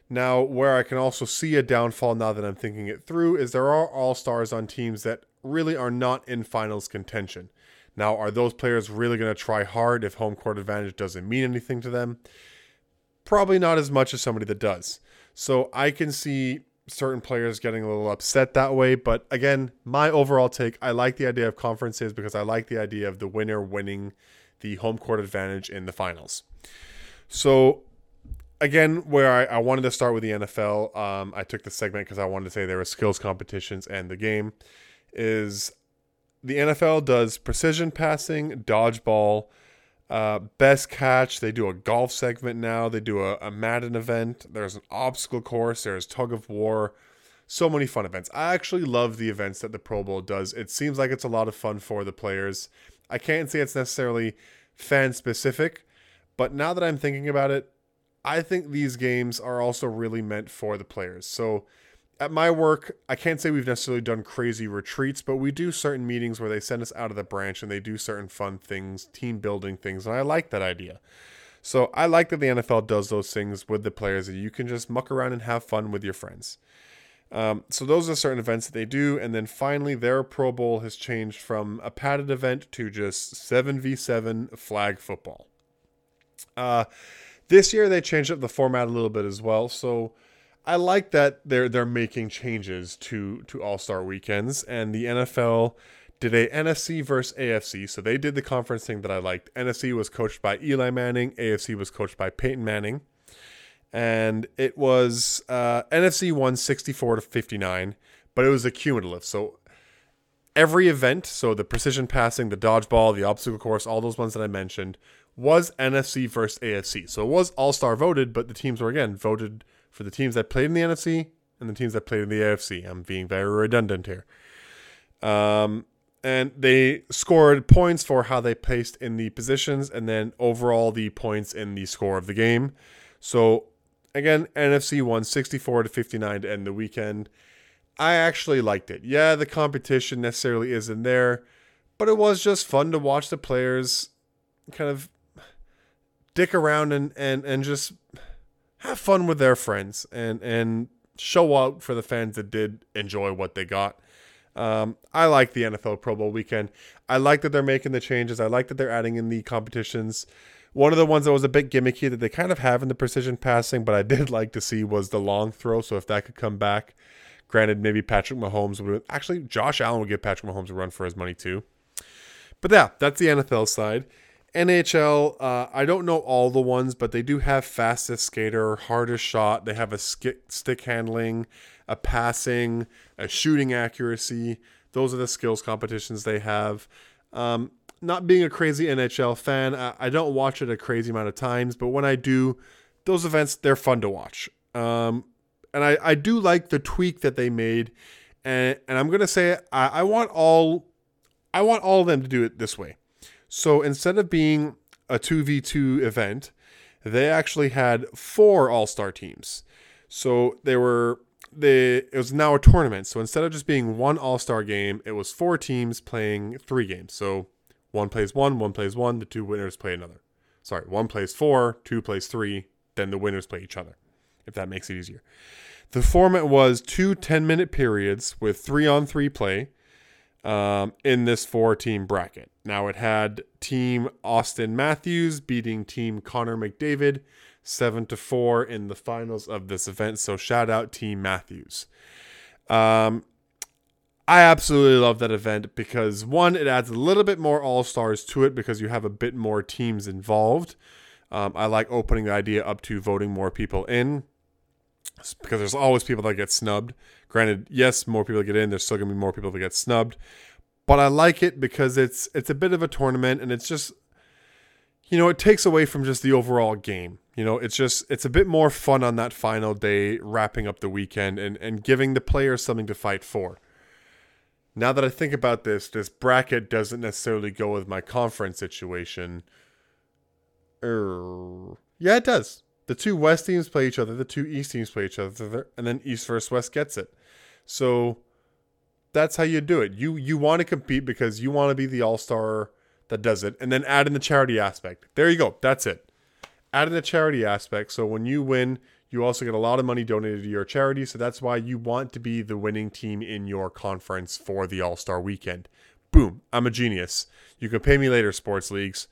Now, where I can also see a downfall now that I'm thinking it through is there are all stars on teams that really are not in finals contention. Now, are those players really going to try hard if home court advantage doesn't mean anything to them? Probably not as much as somebody that does. So I can see certain players getting a little upset that way. But again, my overall take, I like the idea of conferences because I like the idea of the winner winning the home court advantage in the finals. So again, where I, I wanted to start with the NFL, um, I took the segment because I wanted to say there were skills competitions and the game is the NFL does precision passing, dodgeball, uh, best catch. They do a golf segment now. They do a, a Madden event. There's an obstacle course. There's tug of war. So many fun events. I actually love the events that the Pro Bowl does. It seems like it's a lot of fun for the players. I can't say it's necessarily fan specific, but now that I'm thinking about it, I think these games are also really meant for the players. So at my work, I can't say we've necessarily done crazy retreats, but we do certain meetings where they send us out of the branch and they do certain fun things, team building things, and I like that idea. So I like that the NFL does those things with the players that you can just muck around and have fun with your friends. Um, so those are certain events that they do, and then finally their Pro Bowl has changed from a padded event to just seven v seven flag football. Uh, this year they changed up the format a little bit as well, so I like that they're they're making changes to to All Star weekends, and the NFL did a NFC versus AFC. So they did the conference thing that I liked. NFC was coached by Eli Manning, AFC was coached by Peyton Manning, and it was uh, NFC won sixty four to fifty nine, but it was a cumulative. So every event, so the precision passing, the dodgeball, the obstacle course, all those ones that I mentioned, was NFC versus AFC. So it was All Star voted, but the teams were again voted for the teams that played in the NFC and the teams that played in the AFC. I'm being very redundant here. Um, and they scored points for how they placed in the positions and then overall the points in the score of the game. So again, NFC won 64 to 59 to end the weekend. I actually liked it. Yeah, the competition necessarily isn't there, but it was just fun to watch the players kind of dick around and and and just have fun with their friends and and show out for the fans that did enjoy what they got. Um, I like the NFL Pro Bowl weekend. I like that they're making the changes. I like that they're adding in the competitions. One of the ones that was a bit gimmicky that they kind of have in the precision passing, but I did like to see was the long throw. So if that could come back, granted, maybe Patrick Mahomes would actually Josh Allen would give Patrick Mahomes a run for his money too. But yeah, that's the NFL side. NHL, uh, I don't know all the ones, but they do have fastest skater, hardest shot. They have a stick handling, a passing, a shooting accuracy. Those are the skills competitions they have. Um, not being a crazy NHL fan, I, I, don't watch it a crazy amount of times, but when I do, those events they're fun to watch. Um, and I, I do like the tweak that they made, and and I'm gonna say I, I want all I want all of them to do it this way. So instead of being a 2v2 event, they actually had four all-star teams. So they were they it was now a tournament. So instead of just being one all-star game, it was four teams playing three games. So one plays one, one plays one, the two winners play another. Sorry, one plays four, two plays three, then the winners play each other. If that makes it easier. The format was two 10 minute periods with three on three play um, in this four team bracket. Now it had team Auston Matthews beating team Connor McDavid seven to four in the finals of this event. So shout out team Matthews. Um, I absolutely love that event because one, it adds a little bit more all stars to it because you have a bit more teams involved. Um, I like opening the idea up to voting more people in because there's always people that get snubbed. Granted, yes, more people get in. There's still gonna be more people that get snubbed, but I like it because it's it's a bit of a tournament and it's just you know it takes away from just the overall game. You know, it's just it's a bit more fun on that final day, wrapping up the weekend and and giving the players something to fight for. Now that I think about this, this bracket doesn't necessarily go with my conference situation. Er, yeah, it does. The two West teams play each other, the two East teams play each other, and then East versus West gets it. So that's how you do it. You you want to compete because you want to be the all star that does it, and then add in the charity aspect. There you go. That's it. Add in the charity aspect. So when you win, you also get a lot of money donated to your charity. So that's why you want to be the winning team in your conference for the All Star weekend. Boom. I'm a genius. You can pay me later, sports leagues.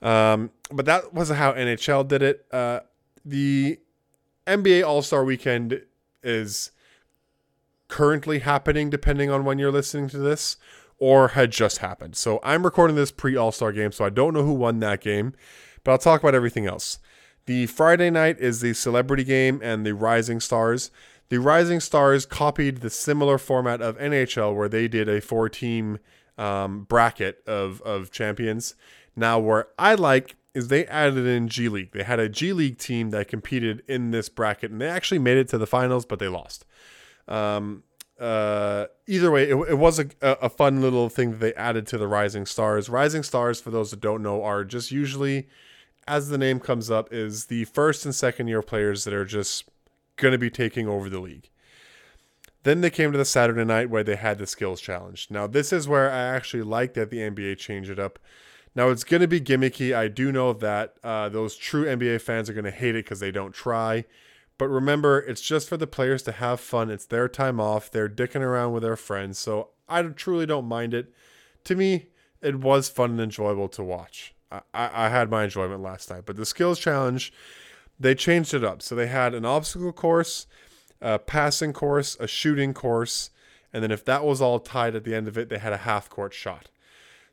Um, but that wasn't how NHL did it. Uh, the NBA All Star Weekend is currently happening, depending on when you're listening to this, or had just happened. So I'm recording this pre All Star game, so I don't know who won that game, but I'll talk about everything else. The Friday night is the Celebrity Game and the Rising Stars. The Rising Stars copied the similar format of NHL, where they did a four team um, bracket of, of champions. Now, where I like is they added in G League. They had a G League team that competed in this bracket, and they actually made it to the finals, but they lost. Um, uh, either way, it, it was a, a fun little thing that they added to the Rising Stars. Rising Stars, for those that don't know, are just usually, as the name comes up, is the first and second year players that are just going to be taking over the league. Then they came to the Saturday night where they had the skills challenge. Now, this is where I actually like that the NBA changed it up now it's going to be gimmicky. I do know that uh, those true NBA fans are going to hate it because they don't try. But remember, it's just for the players to have fun. It's their time off. They're dicking around with their friends. So I truly don't mind it. To me, it was fun and enjoyable to watch. I, I had my enjoyment last night. But the skills challenge, they changed it up. So they had an obstacle course, a passing course, a shooting course, and then if that was all tied at the end of it, they had a half court shot.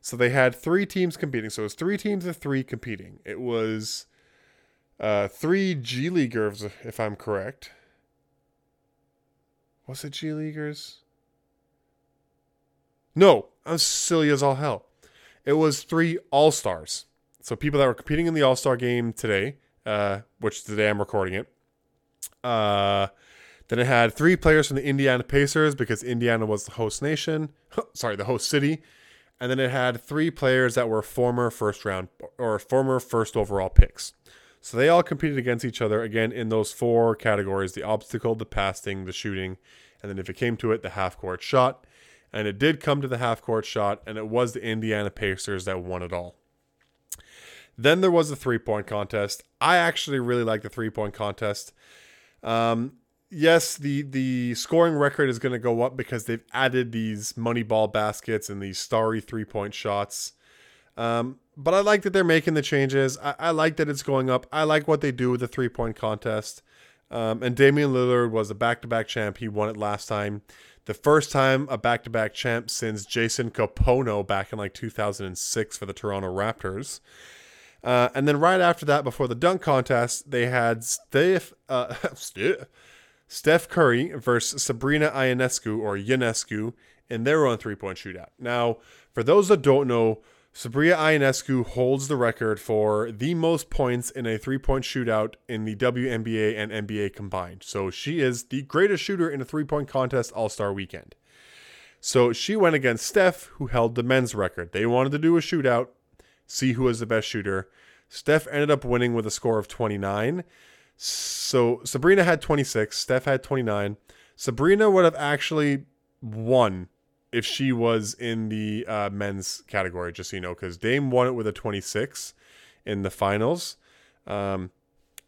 So they had three teams competing. So it was three teams of three competing. It was uh, three G Leaguers, if I'm correct. Was it G Leaguers? No, I'm silly as all hell. It was three All Stars. So people that were competing in the All Star game today, uh, which today I'm recording it. Uh, then it had three players from the Indiana Pacers because Indiana was the host nation. Sorry, the host city. And then it had three players that were former first round or former first overall picks. So they all competed against each other again in those four categories the obstacle, the passing, the shooting, and then if it came to it, the half court shot. And it did come to the half court shot, and it was the Indiana Pacers that won it all. Then there was the three point contest. I actually really like the three point contest. Um, yes, the the scoring record is going to go up because they've added these money ball baskets and these starry three point shots. Um, but I like that they're making the changes. I, I, like that it's going up. I like what they do with the three point contest. Um, and Damian Lillard was a back to back champ. He won it last time. The first time a back to back champ since Jason Kapono back in like 2006 for the Toronto Raptors. Uh, and then right after that, before the dunk contest, they had Steph, uh, Curry versus Sabrina Ionescu or Ionescu in their own three point shootout. Now, for those that don't know, Sabrina Ionescu holds the record for the most points in a three point shootout in the WNBA and NBA combined. So she is the greatest shooter in a three point contest all star weekend. So she went against Steph, who held the men's record. They wanted to do a shootout, see who was the best shooter. Steph ended up winning with a score of 29. So Sabrina had 26, Steph had 29. Sabrina would have actually won if she was in the uh, men's category, just so you know, because Dame won it with a 26 in the finals. Um,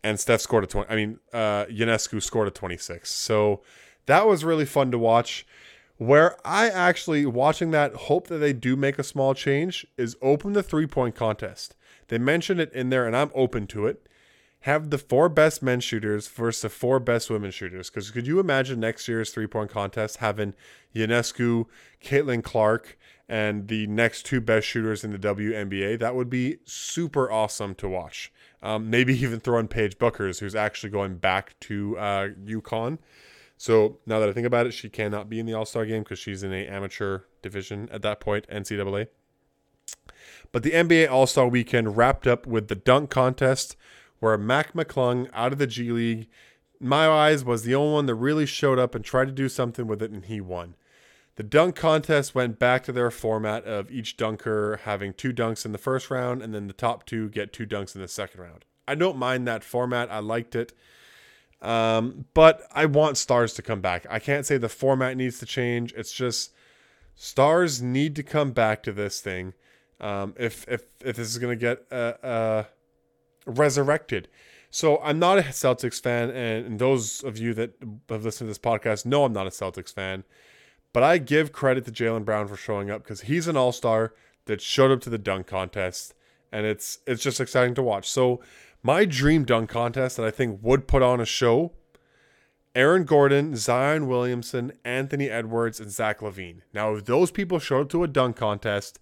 and Steph scored a 20. I mean, uh, Ionescu scored a 26. So that was really fun to watch. Where I actually, watching that, hope that they do make a small change is open the three point contest. They mentioned it in there, and I'm open to it have the four best men shooters versus the four best women shooters. Because could you imagine next year's three point contest having Ionescu, Caitlin Clark, and the next two best shooters in the WNBA? That would be super awesome to watch. Um, maybe even throw in Paige Bueckers, who's actually going back to uh, UConn. So now that I think about it, she cannot be in the All Star game because she's in a amateur division at that point, NCAA. But the NBA All Star weekend wrapped up with the dunk contest where Mac McClung out of the G League, my eyes, was the only one that really showed up and tried to do something with it, and he won. The dunk contest went back to their format of each dunker having two dunks in the first round, and then the top two get two dunks in the second round. I don't mind that format. I liked it. Um, but I want stars to come back. I can't say the format needs to change. It's just stars need to come back to this thing. Um, if if if this is gonna get a, resurrected. So I'm not a Celtics fan, and, those of you that have listened to this podcast know I'm not a Celtics fan. But I give credit to Jaylen Brown for showing up because he's an all star that showed up to the dunk contest, and it's it's just exciting to watch. So my dream dunk contest that I think would put on a show: Aaron Gordon, Zion Williamson, Anthony Edwards, and Zach LaVine. Now, if those people showed up to a dunk contest,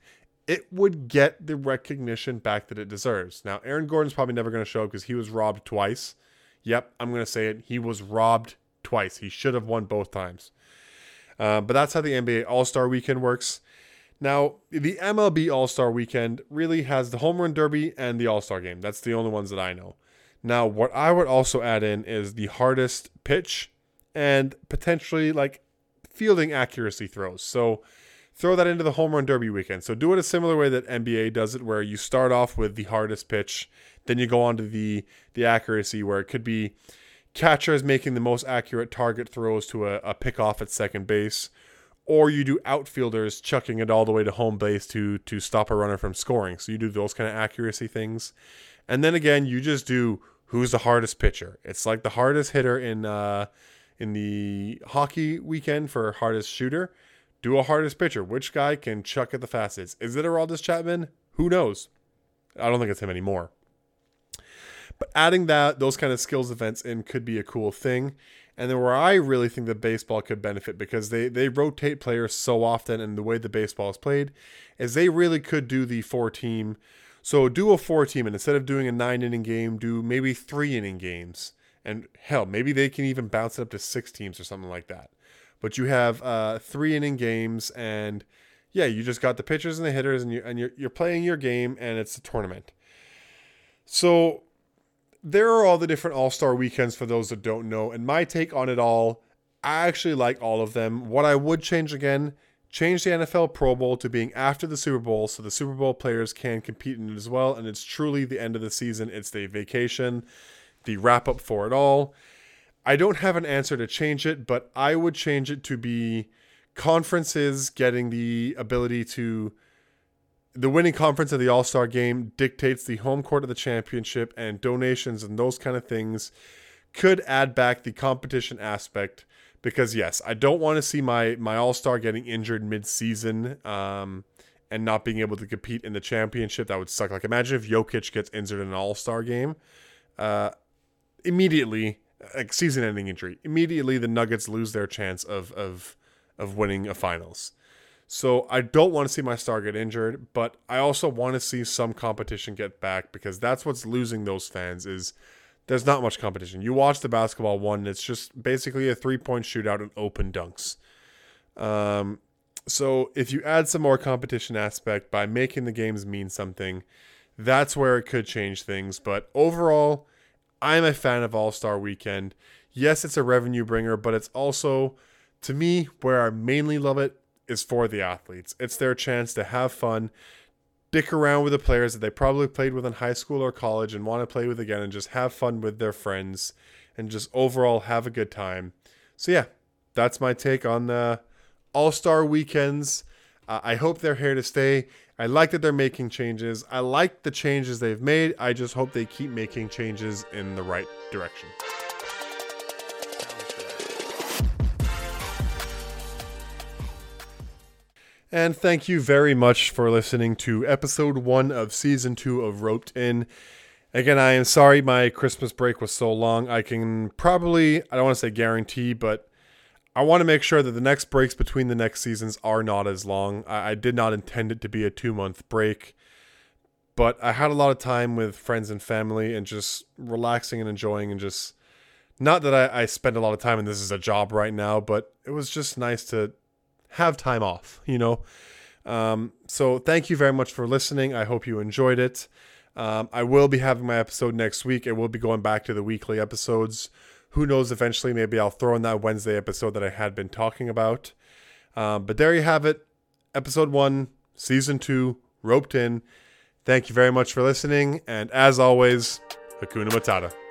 it would get the recognition back that it deserves. Now, Aaron Gordon's probably never going to show up because he was robbed twice. Yep, I'm going to say it. He was robbed twice. He should have won both times. Uh, but that's how the NBA All Star Weekend works. Now, the MLB All Star Weekend really has the Home Run Derby and the All Star Game. That's the only ones that I know. Now, what I would also add in is the hardest pitch and potentially like fielding accuracy throws. So, throw that into the home run derby weekend. So do it a similar way that NBA does it, where you start off with the hardest pitch, then you go on to the the accuracy, where it could be catchers making the most accurate target throws to a, a pickoff at second base, or you do outfielders chucking it all the way to home base to to stop a runner from scoring. So you do those kind of accuracy things, and then again you just do who's the hardest pitcher. It's like the hardest hitter in uh, in the hockey weekend for hardest shooter do a hardest pitcher. Which guy can chuck at the fastest? Is it Aroldis Chapman? Who knows? I don't think it's him anymore. But adding that those kind of skills events in could be a cool thing. And then where I really think that baseball could benefit because they they rotate players so often and the way the baseball is played is they really could do the four team. So do a four team and instead of doing a nine inning game, do maybe three inning games. And hell, maybe they can even bounce it up to six teams or something like that. But you have uh, three inning games and yeah, you just got the pitchers and the hitters and you and you're you're playing your game and it's a tournament. So there are all the different All Star weekends for those that don't know, and my take on it all, I actually like all of them. What I would change again, change the NFL Pro Bowl to being after the Super Bowl so the Super Bowl players can compete in it as well, and it's truly the end of the season. It's the vacation, the wrap up for it all. I don't have an answer to change it, but I would change it to be conferences getting the ability to the winning conference of the All Star game dictates the home court of the championship, and donations and those kind of things could add back the competition aspect. Because yes, I don't want to see my my All Star getting injured mid season um, and not being able to compete in the championship. That would suck. Like imagine if Jokic gets injured in an All Star game, uh, immediately like season ending injury. Immediately the Nuggets lose their chance of of of winning a finals. So I don't want to see my star get injured, but I also want to see some competition get back because that's what's losing those fans is there's not much competition. You watch the basketball one, it's just basically a three point shootout and open dunks. Um, so if you add some more competition aspect by making the games mean something, that's where it could change things. But overall, I'm a fan of All Star Weekend. Yes, it's a revenue bringer, but it's also, to me, where I mainly love it is for the athletes. It's their chance to have fun, dick around with the players that they probably played with in high school or college and want to play with again and just have fun with their friends and just overall have a good time. So, yeah, that's my take on the All Star weekends. Uh, I hope they're here to stay. I like that they're making changes. I like the changes they've made. I just hope they keep making changes in the right direction. And thank you very much for listening to episode one of season two of Roped In. Again, I am sorry my Christmas break was so long. I can probably, I don't want to say guarantee, but I want to make sure that the next breaks between the next seasons are not as long. I, I did not intend it to be a two month break, but I had a lot of time with friends and family and just relaxing and enjoying and just. Not that I, I spend a lot of time and this is a job right now, but it was just nice to have time off, you know. Um, so thank you very much for listening. I hope you enjoyed it. Um, I will be having my episode next week. I will be going back to the weekly episodes. Who knows? Eventually, maybe I'll throw in that Wednesday episode that I had been talking about. Um, but there you have it. Episode one, season two, roped in. Thank you very much for listening. And as always, Hakuna Matata.